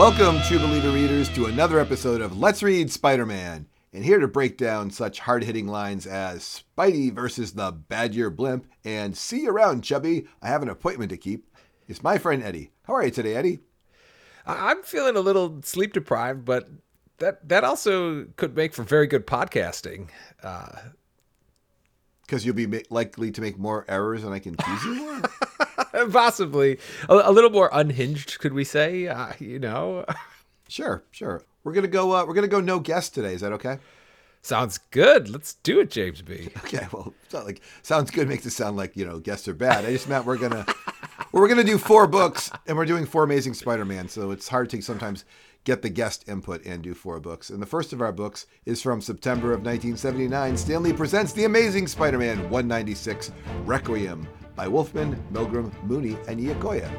Welcome, True Believer readers, to another episode of Let's Read Spider Man. And here to break down such hard hitting lines as Spidey versus the Badger Blimp and See you around, Chubby. I have an appointment to keep. It's my friend Eddie. How are you today, Eddie? I'm feeling a little sleep deprived, but that that also could make for very good podcasting. Uh, Because you'll be ma- likely to make more errors and I can tease you more? possibly a, a little more unhinged, could we say? Uh, you know, sure, sure. We're gonna go. Uh, we're gonna go no guest today. Is that okay? sounds good. Let's do it, James B. Okay. Well, like sounds good makes it sound like you know guests are bad. I just meant we're gonna we're gonna do four books and we're doing four Amazing Spider-Man. So it's hard to sometimes get the guest input and do four books. And the first of our books is from September of 1979. Stan Lee presents The Amazing Spider-Man 196 Requiem by Wolfman, Milgrom, Mooney, and Iakoya.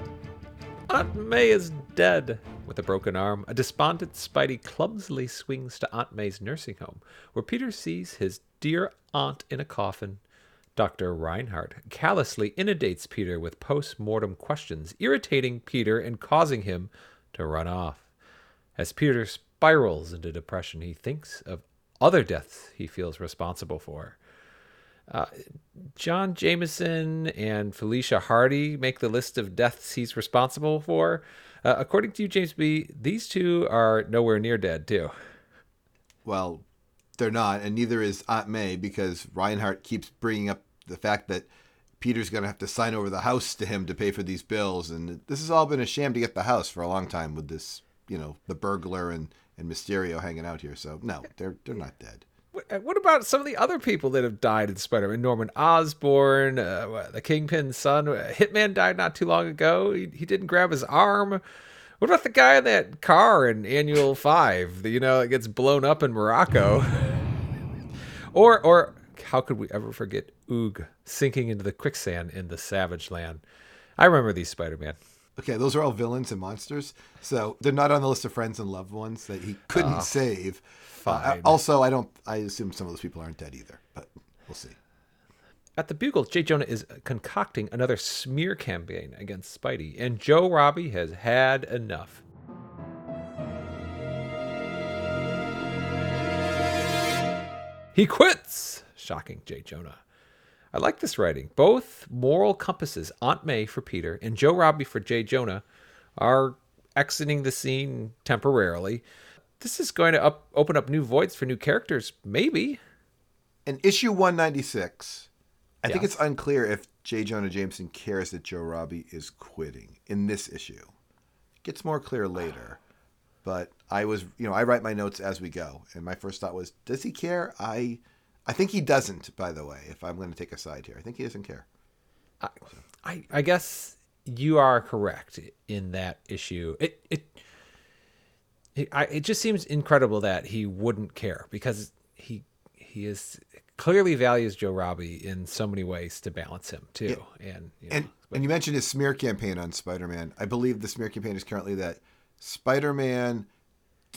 Aunt May is dead. With a broken arm, a despondent Spidey clumsily swings to Aunt May's nursing home, where Peter sees his dear aunt in a coffin. Dr. Rinehart callously inundates Peter with post mortem questions, irritating Peter and causing him to run off. As Peter spirals into depression, he thinks of other deaths he feels responsible for. Uh, John Jameson and Felicia Hardy make the list of deaths he's responsible for. Uh, according to you, James B., these two are nowhere near dead, too. Well, they're not, and neither is Aunt May because Rinehart keeps bringing up the fact that Peter's going to have to sign over the house to him to pay for these bills, and this has all been a sham to get the house for a long time with this, you know, the burglar and and Mysterio hanging out here. So no, they're they're not dead. What uh, about some of the other people that have died in Spider-Man? Norman Osborn, uh, the Kingpin's son, uh, Hitman died not too long ago. He, he didn't grab his arm. What about the guy in that car in Annual Five? that, You know, that gets blown up in Morocco. or or how could we ever forget Gog sinking into the quicksand in the Savage Land? I remember these Spider-Man. Okay, those are all villains and monsters, so they're not on the list of friends and loved ones that he couldn't save. Uh, also, I don't. I assume some of those people aren't dead either, but we'll see. At the Bugle, Jay Jonah is concocting another smear campaign against Spidey, and Joe Robbie has had enough. He quits! Shocking Jay Jonah. I like this writing. Both moral compasses, Aunt May for Peter and Joe Robbie for Jay Jonah, are exiting the scene temporarily. This is going to up, open up new voids for new characters, maybe. In issue 196, I think it's unclear if J. Jonah Jameson cares that Joe Robbie is quitting in this issue. It gets more clear later. But I was, you know, I write my notes as we go, and my first thought was, does he care? I, I think he doesn't. By the way, if I'm going to take a side here, I think he doesn't care. I, I guess you are correct in that issue. It it it, I, it just seems incredible that he wouldn't care because he he is clearly values Joe Robbie in so many ways to balance him too. And you know, And and you mentioned his smear campaign on Spider-Man. I believe the smear campaign is currently that Spider-Man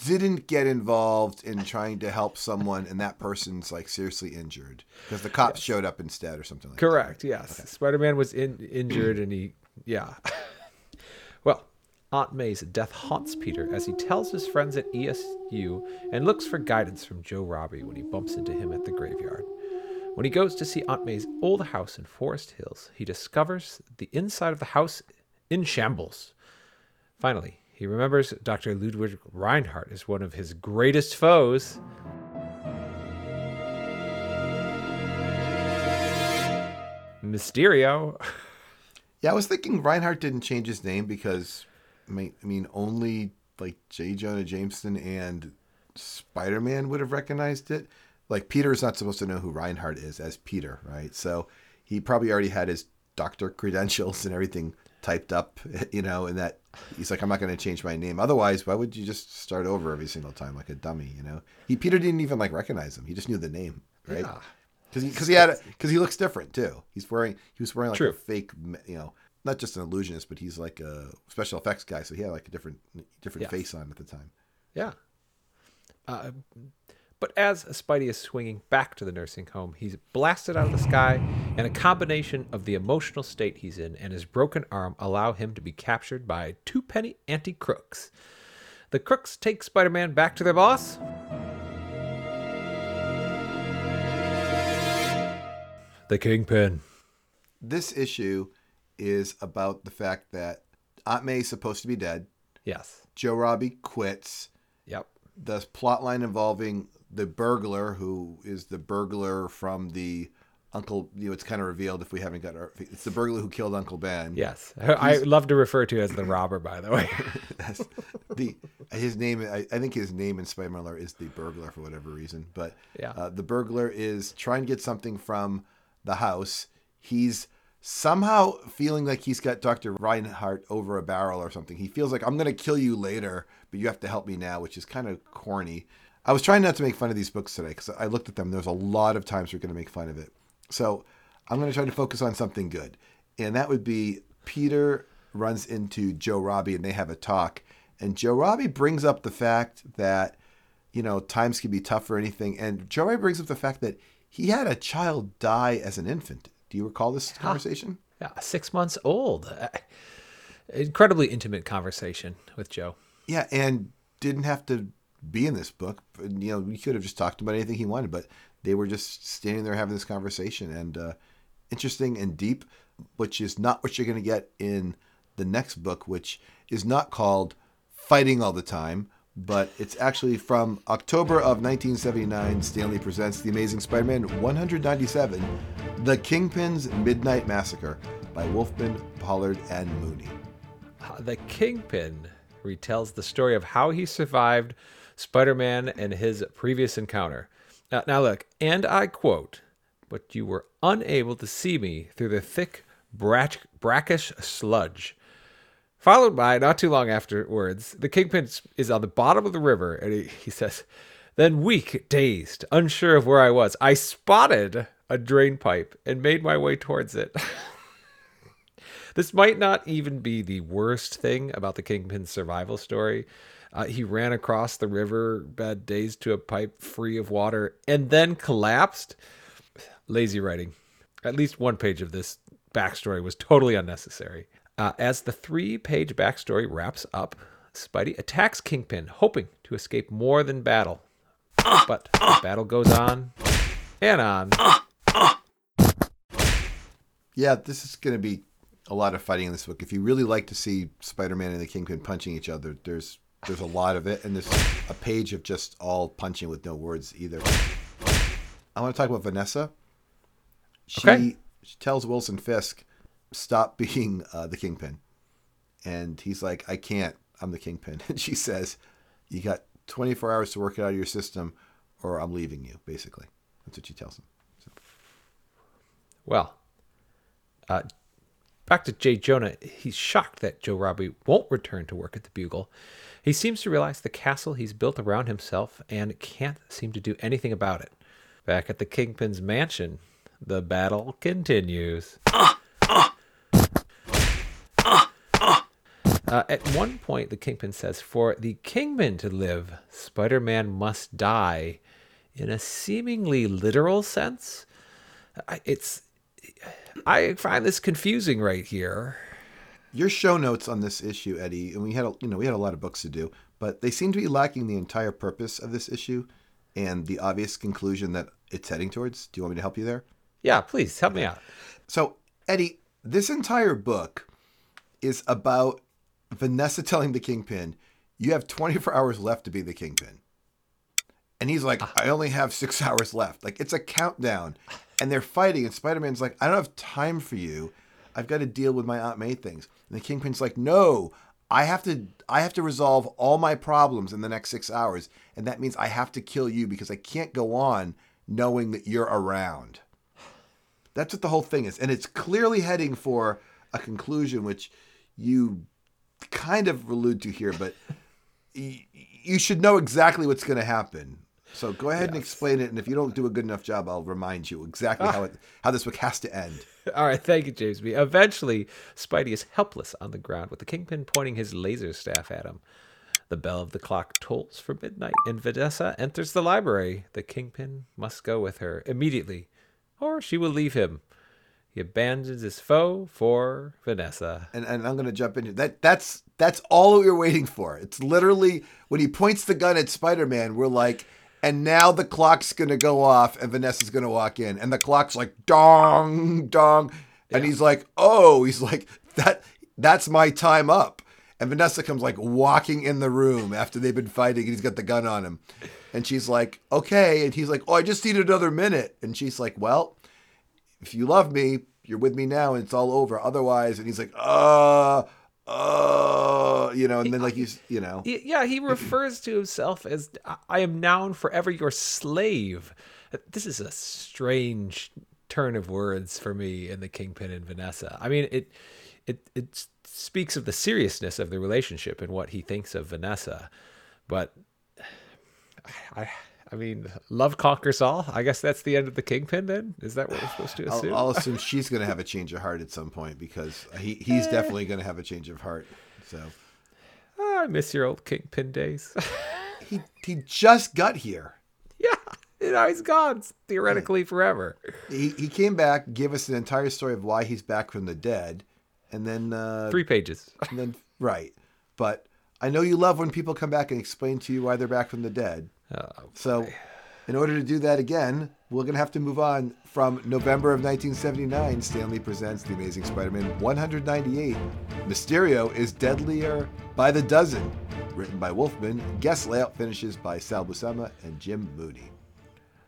didn't get involved in trying to help someone and that person's like seriously injured because the cops showed up instead or something like correct. Yes, Spider Man was in, injured and he yeah. well. Aunt May's death haunts Peter as he tells his friends at ESU and looks for guidance from Joe Robbie when he bumps into him at the graveyard. When he goes to see Aunt May's old house in Forest Hills, he discovers the inside of the house in shambles. Finally, he remembers Dr. Ludwig Rinehart is one of his greatest foes. Mysterio. Yeah, I was thinking Rinehart didn't change his name because, I mean, only like J. Jonah Jameson and Spider Man would have recognized it. Like Peter is not supposed to know who Rinehart is as Peter, right? So he probably already had his doctor credentials and everything typed up, you know, and that he's like, I'm not going to change my name. Otherwise, why would you just start over every single time like a dummy, you know? He Peter didn't even like recognize him. He just knew the name, right? Yeah. Because he, cause he had because he looks different too. He's wearing he was wearing like True. a fake, you know, not just an illusionist, but he's like a special effects guy. So he had like a different different face on at the time. Yeah. Uh, but as Spidey is swinging back to the nursing home, he's blasted out of the sky, and a combination of the emotional state he's in and his broken arm allow him to be captured by two penny anti crooks. the crooks take Spider Man back to their boss. The Kingpin. This issue is about the fact that Aunt May is supposed to be dead. Yes. Joe Robbie quits. Yep. The plot line involving the burglar, who is the burglar from the Uncle, you know, it's kind of revealed if we haven't got our. It's the burglar who killed Uncle Ben. Yes. I love to refer to as the robber, by the way. That's the his name. I, I think his name in Spider Man is the burglar for whatever reason. But Yeah. uh, the burglar is trying to get something from the house. He's somehow feeling like he's got Doctor Rinehart over a barrel or something. He feels like I'm going to kill you later, but you have to help me now, which is kind of corny. I was trying not to make fun of these books today because I looked at them. There's a lot of times we're going to make fun of it. So I'm going to try to focus on something good. And that would be Peter runs into Joe Robbie and they have a talk. And Joe Robbie brings up the fact that, you know, times can be tough or anything. And Joe Robbie brings up the fact that he had a child die as an infant. Do you recall this conversation? yeah, six months old. Uh, Incredibly intimate conversation with Joe. Yeah, and didn't have to be in this book. You know, we could have just talked about anything he wanted, but they were just standing there having this conversation and uh, interesting and deep, which is not what you're going to get in the next book, which is not called Fighting All the Time, but it's actually from October of 1979. Stan Lee presents The Amazing Spider Man 197 The Kingpin's Midnight Massacre by Wolfman, Pollard, and Mooney. The Kingpin retells the story of how he survived Spider Man and his previous encounter. Now, now, look, and I quote, but you were unable to see me through the thick, brack- brackish sludge. Followed by, not too long afterwards, the Kingpin is on the bottom of the river, and he, he says, Then, weak, dazed, unsure of where I was, I spotted a drain pipe and made my way towards it. This might not even be the worst thing about the Kingpin's survival story. Uh, he ran across the river dazed to a pipe free of water and then collapsed. Lazy writing. At least one page of this backstory was totally unnecessary. Uh, as the three page backstory wraps up, Spidey attacks Kingpin, hoping to escape more than battle. But the battle goes on and on. Yeah, this is going to be a lot of fighting in this book. If you really like to see Spider-Man and the Kingpin punching each other, there's there's a lot of it, and there's a page of just all punching with no words either. I want to talk about Vanessa. She, Okay. she tells Wilson Fisk, "Stop being uh, the Kingpin," and he's like, "I can't. I'm the Kingpin." And she says, "You got 24 hours to work it out of your system, or I'm leaving you." Basically, that's what she tells him. Well, uh, back to Jay Jonah. He's shocked that Joe Robbie won't return to work at the Bugle. He seems to realize the castle he's built around himself and can't seem to do anything about it. Back at the Kingpin's mansion, the battle continues. Uh, at one point, the Kingpin says, For the Kingpin to live, Spider Man must die. In a seemingly literal sense, I- it's. I find this confusing right here. your show notes on this issue, Eddie, and we had a, you know we had a lot of books to do, but they seem to be lacking the entire purpose of this issue and the obvious conclusion that it's heading towards. Do you want me to help you there? Yeah, please help me out. So, Eddie, this entire book is about Vanessa telling the Kingpin, "You have 24 hours left to be the Kingpin," and he's like, "I only have six hours left." Like it's a countdown, and they're fighting, and Spider-Man's like, "I don't have time for you. I've got to deal with my Aunt May things." And the Kingpin's like, "No." I have to I have to resolve all my problems in the next 6 hours and that means I have to kill you because I can't go on knowing that you're around. That's what the whole thing is. And it's clearly heading for a conclusion, which you kind of allude to here, but y- you should know exactly what's going to happen. So go ahead and explain it. And if you don't do a good enough job, I'll remind you exactly how it, how this book has to end. All right, thank you, James B. Eventually, Spidey is helpless on the ground with the Kingpin pointing his laser staff at him. The bell of the clock tolls for midnight, and Vanessa enters the library. The Kingpin must go with her immediately, or she will leave him. He abandons his foe for Vanessa. and, and I'm going to jump into that. That's that's all we were waiting for. It's literally when he points the gun at Spider-Man, we're like, and now the clock's going to go off, and Vanessa's going to walk in, and the clock's like dong dong, and he's like, oh, he's like that. That's my time up. And Vanessa comes like walking in the room after they've been fighting, and he's got the gun on him, and she's like, okay, and he's like, oh, I just need another minute, and she's like, well if you love me, you're with me now and it's all over. Otherwise, and he's like, uh, uh, you know, and then like he's, you know, Yeah, he refers to himself as I am now and forever your slave. This is a strange turn of words for me in the Kingpin and Vanessa. I mean, it it it speaks of the seriousness of the relationship and what he thinks of Vanessa, but I I mean, love conquers all. I guess that's the end of the Kingpin. Then is that what we're supposed to assume? I'll, I'll assume she's going to have a change of heart at some point because he, he's definitely going to have a change of heart. So Ah, I miss your old Kingpin days. he he just got here. yeah, you know, he's gone theoretically forever. He he came back, gave us an entire story of why he's back from the dead, and then uh, Three pages. and then right. But I know you love when people come back and explain to you why they're back from the dead. Oh, So, in order to do that again, we're going to have to move on from November of 1979. Stan Lee presents The Amazing Spider Man 198. Mysterio is Deadlier by the Dozen. Written by Wolfman. Guest layout finishes by Sal Buscema and Jim Mooney.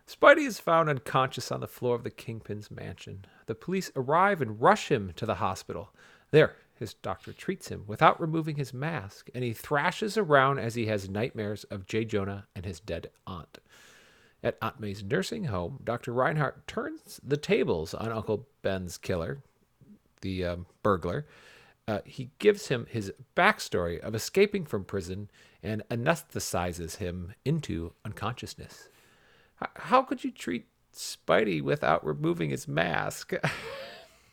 Spidey is found unconscious on the floor of the Kingpin's mansion. The police arrive and rush him to the hospital. There, his doctor treats him without removing his mask, and he thrashes around as he has nightmares of J. Jonah and his dead aunt. At Aunt May's nursing home, Dr. Rinehart turns the tables on Uncle Ben's killer, the um, burglar. Uh, he gives him his backstory of escaping from prison and anesthetizes him into unconsciousness. H- How could you treat Spidey without removing his mask?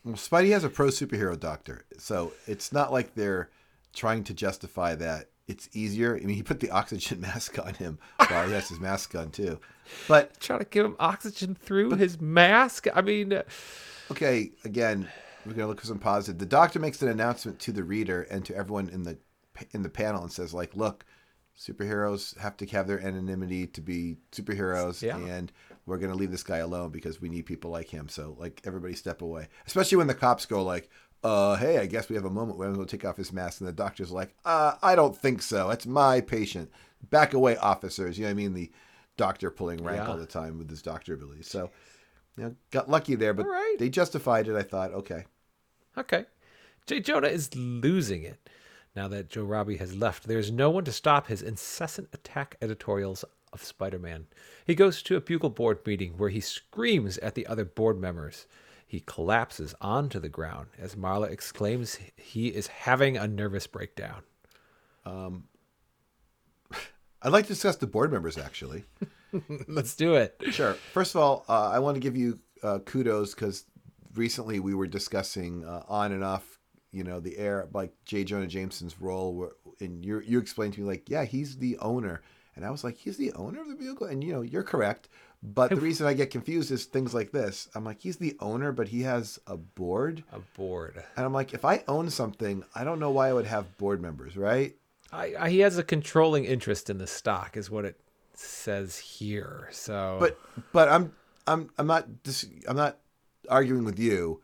Well, Spidey has a pro superhero doctor, so it's not like they're trying to justify that it's easier. I mean, he put the oxygen mask on him while he has his mask on, too. But Trying to give him oxygen through his mask? I mean, uh, Okay, again, we're gonna look for some positive. The doctor makes an announcement to the reader and to everyone in the in the panel and says, like, look, superheroes have to have their anonymity to be superheroes, Yeah. and we're gonna leave this guy alone because we need people like him. So, like, everybody step away. Especially when the cops go, like, uh, hey, I guess we have a moment where I'm going to take off his mask, and the doctor's like, uh, I don't think so. It's my patient. Back away, officers. You know what I mean? The doctor pulling rank Yeah. all the time with his doctor abilities. So. You know, got lucky there, but right. they justified it. I thought, okay, okay. J. Jonah is losing it. Now that Joe Robbie has left, there is no one to stop his incessant attack editorials of Spider Man. He goes to a bugle board meeting where he screams at the other board members. He collapses onto the ground as Marla exclaims he is having a nervous breakdown. Um, I'd like to discuss the board members actually. Let's do it. Sure. First of all, uh, I want to give you uh, kudos because recently we were discussing uh, on and off, you know, the air like J. Jonah Jameson's role, where, and you you explained to me like, yeah, he's the owner, and I was like, he's the owner of the vehicle, and you know, you're correct. But the reason I get confused is things like this. I'm like, he's the owner, but he has a board, A board. and I'm like, if I own something, I don't know why I would have board members, right? I, I, he has a controlling interest in the stock, is what it says here. So, But but I'm I'm I'm not dis- I'm not arguing with you.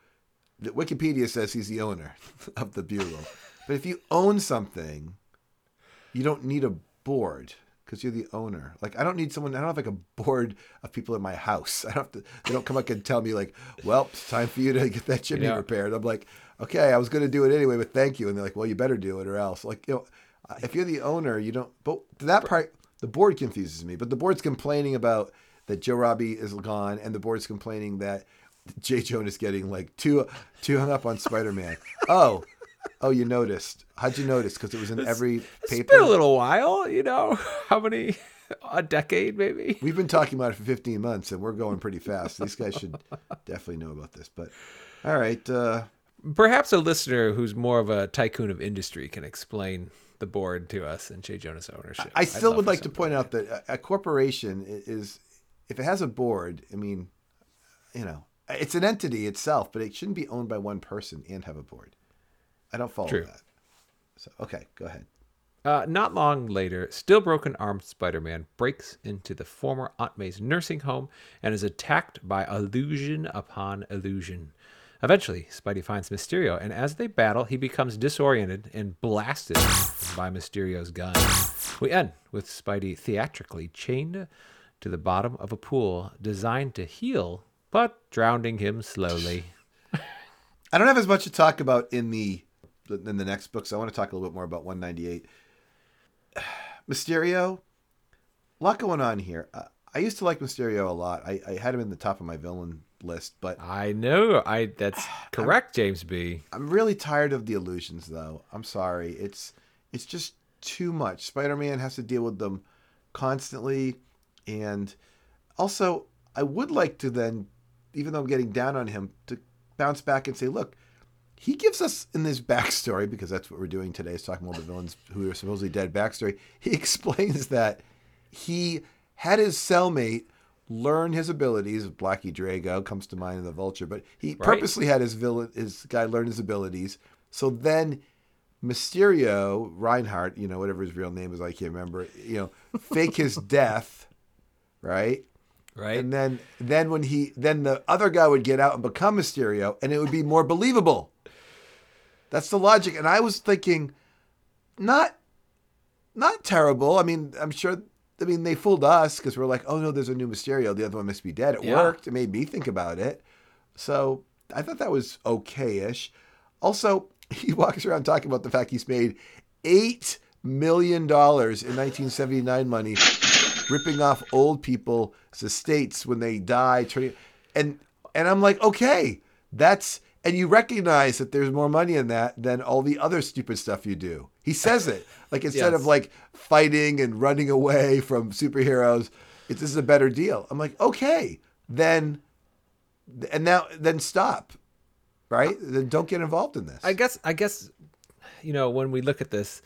The Wikipedia says he's the owner of the Bugle. But if you own something, you don't need a board because you're the owner. Like I don't need someone. I don't have like a board of people in my house. I don't have to. They don't come up and tell me like, "Well, it's time for you to get that chimney Yeah. repaired." I'm like, "Okay, I was going to do it anyway, but thank you." And they're like, "Well, you better do it or else." Like you know, if you're the owner, you don't. But that part, the board confuses me. But the board's complaining about that Joe Robbie is gone, and the board's complaining that J. Jonah is getting like too too hung up on Spider Man. oh. Oh, you noticed? How'd you notice? Because it was in every it's paper. been a little while, you know. How many? A decade, maybe. We've been talking about it for 15 months, and we're going pretty fast. These guys should definitely know about this. But all right, uh, Perhaps a listener who's more of a tycoon of industry can explain the board to us and Jay Jonah's ownership. I I'd still would like to point out that a, a corporation is, if it has a board, I mean, you know, It's an entity itself, but it shouldn't be owned by one person and have a board. I don't follow True. that. So okay, go ahead. Uh, not long later, still broken armed Spider Man breaks into the former Aunt May's nursing home and is attacked by illusion upon illusion. Eventually, Spidey finds Mysterio, and as they battle, he becomes disoriented and blasted by Mysterio's gun. We end with Spidey theatrically chained to the bottom of a pool designed to heal, but drowning him slowly. I don't have as much to talk about in the in the next book, so I want to talk a little bit more about 198. Mysterio, a lot going on here. Uh, I used to like Mysterio a lot. I, I had him in the top of my villain list, but I know, I that's correct, James B. I'm really tired of the illusions, though. I'm sorry. It's it's just too much. Spider-Man has to deal with them constantly, and also I would like to then, even though I'm getting down on him, to bounce back and say, look, he gives us in this backstory because that's what we're doing today is talking about the villains who are supposedly dead backstory. He explains that he had his cellmate learn his abilities. Blackie Drago comes to mind in the Vulture, but he purposely had his villain, his guy learn his abilities. So then Mysterio, Rinehart, you know, whatever his real name is, I can't remember, you know, fake his death, right? Right. And then then when he then the other guy would get out and become Mysterio and it would be more believable. That's the logic. And I was thinking, not not terrible. I mean, I'm sure I mean they fooled us because we're like, oh no, there's a new Mysterio. The other one must be dead. It Yeah. worked. It made me think about it. So I thought that was okay-ish. Also, he walks around talking about the fact he's made eight million dollars in 1979 money, ripping off old people's estates when they die. Turning, and and I'm like, okay, that's and you recognize that there's more money in that than all the other stupid stuff you do. He says it like instead of like fighting and running away from superheroes, it's this is a better deal. I'm like, okay, then and now then stop, right? Then don't get involved in this. I guess I guess you know when we look at this,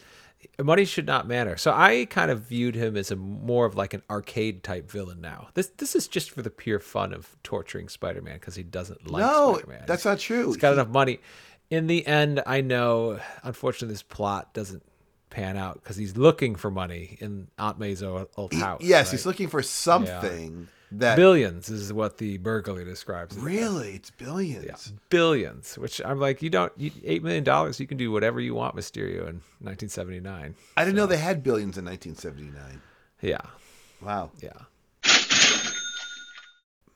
money should not matter. So I kind of viewed him as a more of like an arcade type villain now. This this is just for the pure fun of torturing Spider-Man because he doesn't like no, Spider-Man. that's not true. He's got He- enough money. In the end, I know unfortunately this plot doesn't pan out because he's looking for money in Aunt May's old, house. yes, right? he's looking for something that billions is what the burglar describes. it as. really it's billions. billions which i'm like you don't you, eight million dollars you can do whatever you want mysterio in 1979 I didn't know they had billions in 1979. yeah Wow. yeah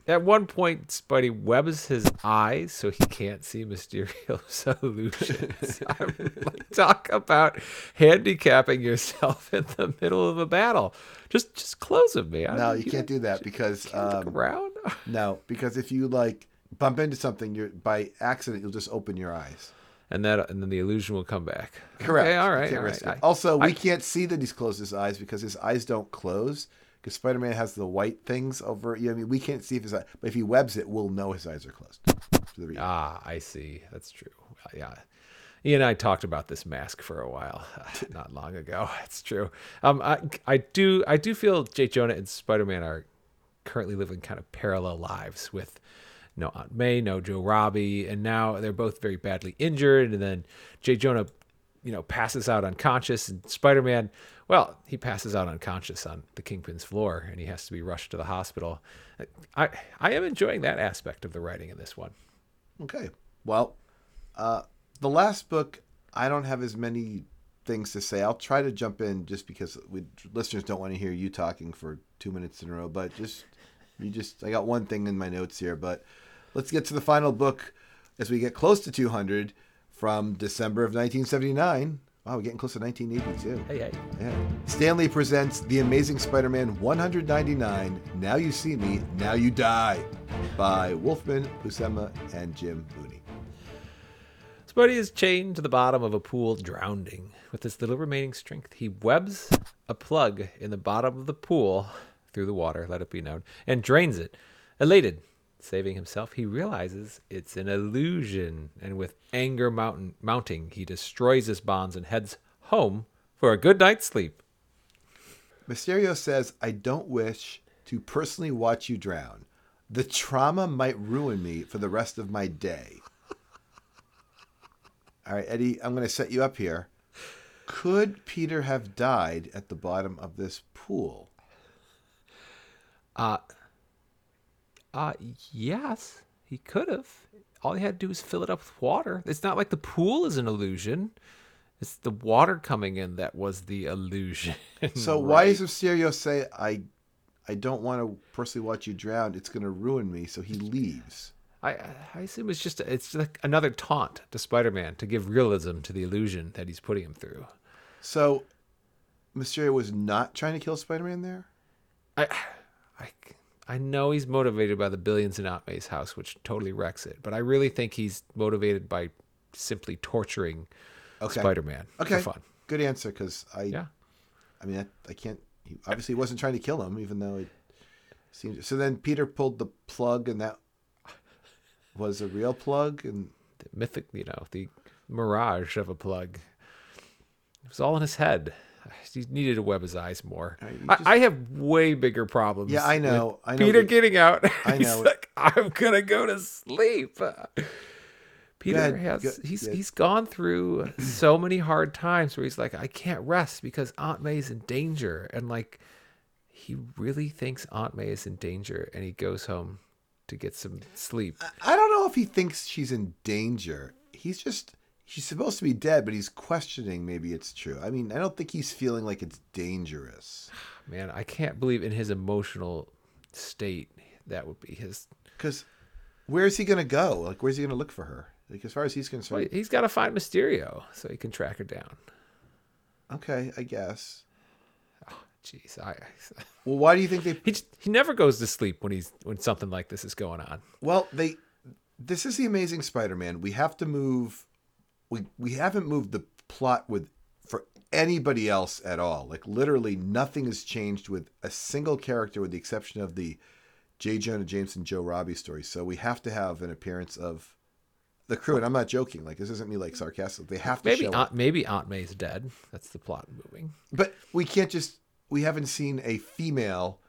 at one point spidey webs his eyes so he can't see mysterio's illusions like talk about handicapping yourself in the middle of a battle just just close them man No, you can't do that because um, around no, because if you like bump into something, you're by accident you'll just open your eyes. and that and then the illusion will come back Correct. okay, all You right, all right. also, we I- can't see that he's closed his eyes because his eyes don't close. Because Spider-Man has the white things over. You know, I mean, we can't see if his eye, but if he webs it, we'll know his eyes are closed. Ah, I see. That's true. Yeah. Ian and I talked about this mask for a while, not long ago. It's true. Um, I, I do, I do feel Jake Jonah and Spider-Man are currently living kind of parallel lives with no Aunt May, no Joe Robbie, and now they're both very badly injured. And then Jay Jonah, you know, passes out unconscious, and Spider-Man, well, he passes out unconscious on the Kingpin's floor, and he has to be rushed to the hospital. I, I am enjoying that aspect of the writing in this one. Okay. Well, uh, the last book, I don't have as many things to say. I'll try to jump in just because we listeners don't want to hear you talking for two minutes in a row. But just you just, I got one thing in my notes here. But let's get to the final book as we get close to 200 from December of 1979. Wow, we're getting close to 1982. Hey, hey. Yeah. Stan Lee presents The Amazing Spider Man 199 Now You See Me, Now You Die by Wolfman, Buscema, and Jim Mooney. Spidey is chained to the bottom of a pool, drowning. With his little remaining strength, he webs a plug in the bottom of the pool through the water, let it be known, and drains it. Elated, saving himself, he realizes it's an illusion, and with anger mountain, mounting, he destroys his bonds and heads home for a good night's sleep. Mysterio says, I don't wish to personally watch you drown. The trauma might ruin me for the rest of my day. All right, Eddie, I'm going to set you up here. Could Peter have died at the bottom of this pool? Uh, uh, yes, he could have. All he had to do was fill it up with water. It's not like the pool is an illusion. It's the water coming in that was the illusion. So why does Mysterio say, I, I don't want to personally watch you drown. It's going to ruin me. So he leaves. I, I assume it's just it's like another taunt to Spider-Man to give realism to the illusion that he's putting him through. So Mysterio was not trying to kill Spider-Man there? I, I, I know he's motivated by the billions in Aunt May's house, which totally wrecks it. But I really think he's motivated by simply torturing Okay. Spider-Man Okay. for fun. Good answer, because I, Yeah. I mean, I, I can't. He obviously wasn't trying to kill him, even though it seemed. So then Peter pulled the plug, and that was a real plug. And The mythic, you know, the mirage of a plug. It was all in his head. He needed to web his eyes more. I, just- I have way bigger problems. Yeah, I know. I know Peter that- getting out. I He's know. like, I'm gonna go to sleep. Peter has he's he's gone through so many hard times where he's like, I can't rest because Aunt May's in danger, and like he really thinks Aunt May is in danger, and he goes home to get some sleep. I don't know if he thinks she's in danger. He's just. She's supposed to be dead, but he's questioning maybe it's true. I mean, I don't think he's feeling like it's dangerous. Man, I can't believe in his emotional state that would be his. Because where's he going to go? Like, where's he going to look for her? Like, as far as he's Well, concerned, he's got to find Mysterio so he can track her down. okay, I guess. Oh, jeez, I, Well, why do you think they he just, he never goes to sleep when he's when something like this is going on. Well, they this is the amazing Spider-Man. We have to move we we haven't moved the plot with for anybody else at all. Like literally nothing has changed with a single character with the exception of the J. Jonah Jameson Joe Robbie story. So we have to have an appearance of the crew and I'm not joking. Like this isn't me like sarcastic. They have to Maybe show Aunt, up. maybe Aunt May's dead. That's the plot moving. But we can't just we haven't seen a female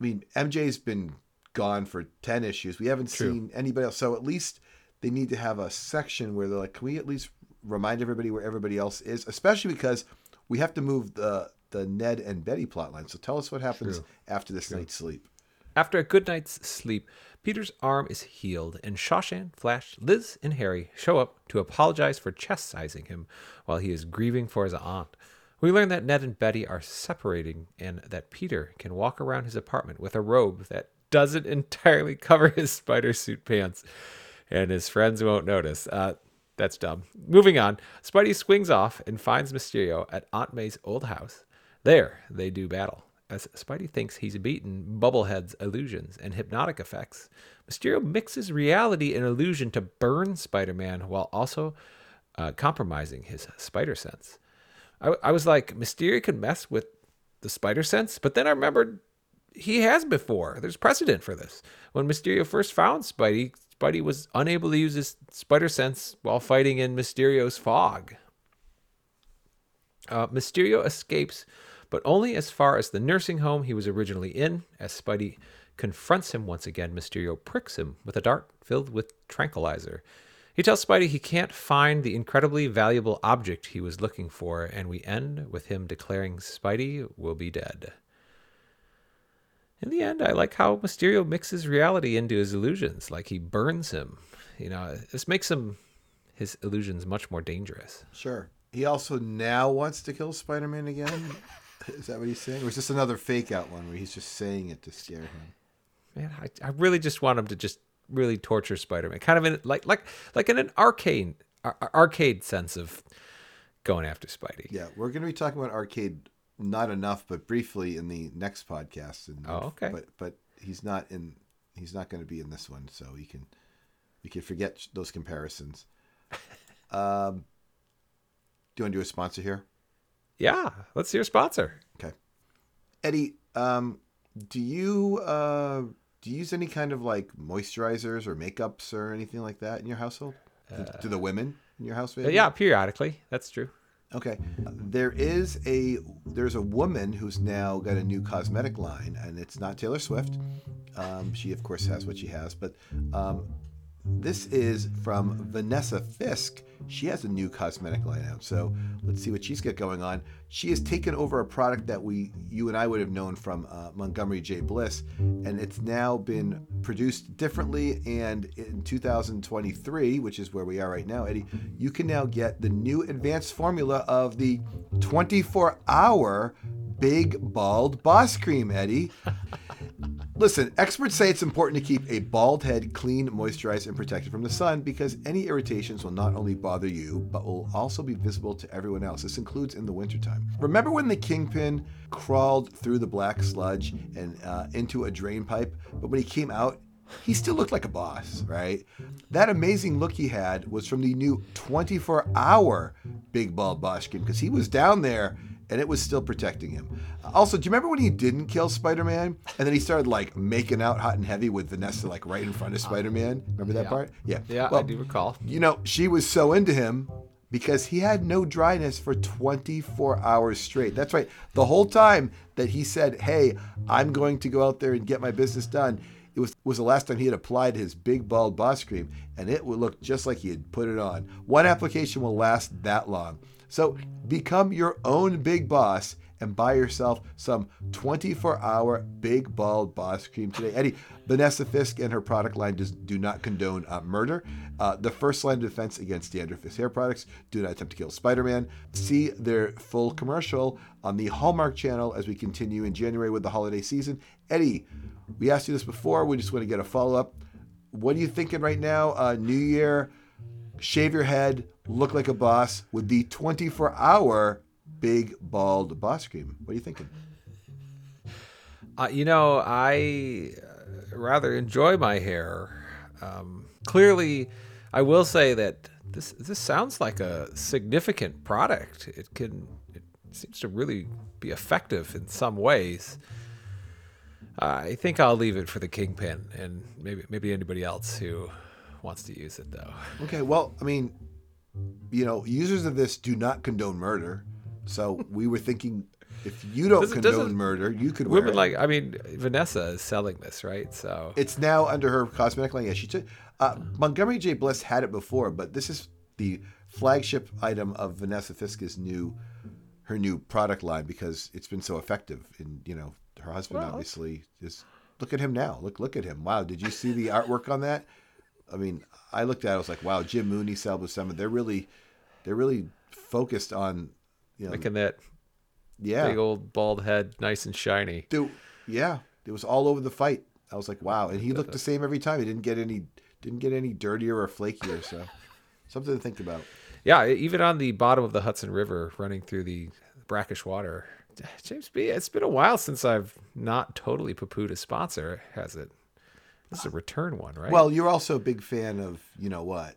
I mean, MJ's been gone for 10 issues. We haven't True. seen anybody else. So at least they need to have a section where they're like, can we at least remind everybody where everybody else is? Especially because we have to move the the Ned and Betty plotline. So tell us what happens True. after this night's sleep. After a good night's sleep, Peter's arm is healed, and Sha Shan, Flash, Liz, and Harry show up to apologize for chastising him while he is grieving for his aunt. We learn that Ned and Betty are separating and that Peter can walk around his apartment with a robe that doesn't entirely cover his spider suit pants, and his friends won't notice. Uh, that's dumb. Moving on, Spidey swings off and finds Mysterio at Aunt May's old house. There, they do battle. As Spidey thinks he's beaten Bubblehead's illusions and hypnotic effects, Mysterio mixes reality and illusion to burn Spider Man while also uh, compromising his spider sense. I, I was like, Mysterio can mess with the spider sense, but then I remembered he has before. There's precedent for this. When Mysterio first found Spidey, Spidey was unable to use his spider sense while fighting in Mysterio's fog. Uh, Mysterio escapes, but only as far as the nursing home he was originally in. As Spidey confronts him once again, Mysterio pricks him with a dart filled with tranquilizer. He tells Spidey he can't find the incredibly valuable object he was looking for, and we end with him declaring Spidey will be dead. In the end, I like how Mysterio mixes reality into his illusions, like he burns him. You know, this makes him his illusions much more dangerous. Sure. He also now wants to kill Spider Man again. is that what he's saying? Or is this another fake out one where he's just saying it to scare him? Man, I, I really just want him to just really torture Spider-Man, kind of in like like like in an arcade ar- arcade sense of going after Spidey. Yeah, we're going to be talking about arcade not enough, but briefly in the next podcast. And Oh, okay. But but he's not in. He's not going to be in this one, so you can we can forget those comparisons. Um, do you want to do a sponsor here, Yeah, let's hear sponsor. okay? Eddie, um, do you uh, do you use any kind of like moisturizers or makeups or anything like that in your household? Do- do the women in your house? Uh, Maybe? yeah, periodically. That's true. Okay. There is a there's a woman who's now got a new cosmetic line, and it's not Taylor Swift. Um, she of course has what she has, but um, this is from Vanessa Fisk. She has a new cosmetic line out. So let's see what she's got going on. She has taken over a product that we, you and I would have known from uh, Montgomery J. Bliss, and it's now been produced differently. And in 2023, which is where we are right now, Eddie, you can now get the new advanced formula of the 24 hour Big Bald Boss Cream, Eddie. Listen, experts say it's important to keep a bald head clean, moisturized, and protected from the sun because any irritations will not only bother you, but will also be visible to everyone else. This includes in the wintertime. Remember when the kingpin crawled through the black sludge and uh, into a drain pipe, but when he came out, he still looked like a boss, right? That amazing look he had was from the new 24 hour Big Bald Boss Cream because he was down there and it was still protecting him. Also, do you remember when he didn't kill Spider Man and then he started like making out hot and heavy with Vanessa like right in front of Spider Man? Remember that Yeah. part? Yeah. Yeah, I Well, do recall. You know, she was so into him because he had no dryness for 24 hours straight. That's right. The whole time that he said, "Hey, I'm going to go out there and get my business done." It was was the last time he had applied his big bald boss cream, and it would look just like he had put it on. One application will last that long. So become your own big boss and buy yourself some 24-hour big bald boss cream today. Eddie, Vanessa Fisk and her product line does, do not condone uh, murder. Uh, the first line of defense against dandruff hair products do not attempt to kill Spider-Man. See their full commercial on the Hallmark channel as we continue in January with the holiday season. Eddie, we asked you this before. We just want to get a follow-up. What are you thinking right now? Uh, New Year, shave your head, look like a boss with the 24 hour big bald boss cream. What are you thinking? Uh, you know, I uh, rather enjoy my hair. Um, clearly, I will say that this this sounds like a significant product. It can it seems to really be effective in some ways. I think I'll leave it for the kingpin and maybe maybe anybody else who wants to use it though. Okay, well, I mean, you know, users of this do not condone murder. So we were thinking if you don't Doesn't- condone doesn't- murder, you could wear Women like I mean Vanessa is selling this, right? So It's now under her cosmetic line. Yeah, she took uh, Montgomery J. Bliss had it before, but this is the flagship item of Vanessa Fisk's new her new product line because it's been so effective. And you know, her husband Well- obviously is. Look at him now. Look look at him. Wow, did you see the artwork on that? I mean, I looked at it. I was like, wow, Jim Mooney, Sal Buscema. They're really, they're really focused on, you know, making that yeah, big old bald head nice and shiny. Dude, yeah, it was all over the fight. I was like, wow, and he looked the same every time. He didn't get any, didn't get any dirtier or flakier. So, something to think about. Yeah, even on the bottom of the Hudson River, running through the brackish water. James B. It's been a while since I've not totally poo-pooed a sponsor, has it? This is a return one, right? Well, you're also a big fan of, you know what?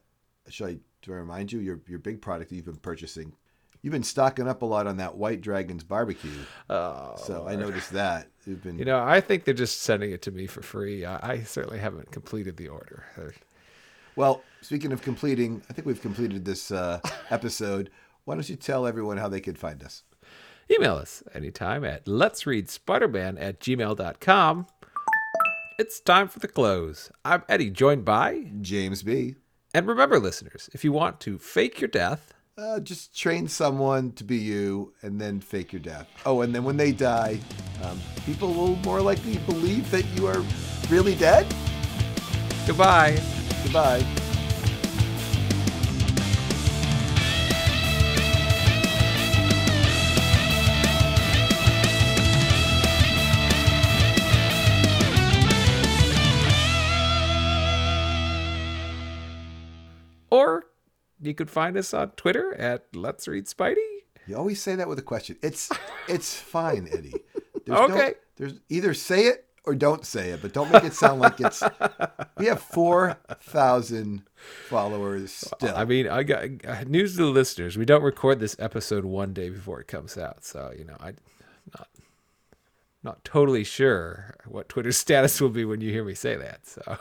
Should I, do I remind you your your big product that you've been purchasing? You've been stocking up a lot on that White Dragons barbecue. oh, So I noticed that you've been. you know, I think they're just sending it to me for free. I, I certainly haven't completed the order. well, speaking of completing, I think we've completed this uh, episode. Why don't you tell everyone how they could find us? Email us anytime at let's read spiderman at gmail.com. It's time for the close. I'm Eddie, joined by, James B. and remember, listeners, if you want to fake your death, Uh, just train someone to be you and then fake your death. Oh, and then when they die, um, people will more likely believe that you are really dead. goodbye. Goodbye. You could find us on Twitter at Let's Read Spidey. You always say that with a question. It's it's fine, Eddie. There's no- Okay. there's either say it or don't say it, but don't make it sound like it's. We have four thousand followers still. I mean, I got news to the listeners. We don't record this episode one day before it comes out, so you know, I'm not not totally sure what Twitter's status will be when you hear me say that. So.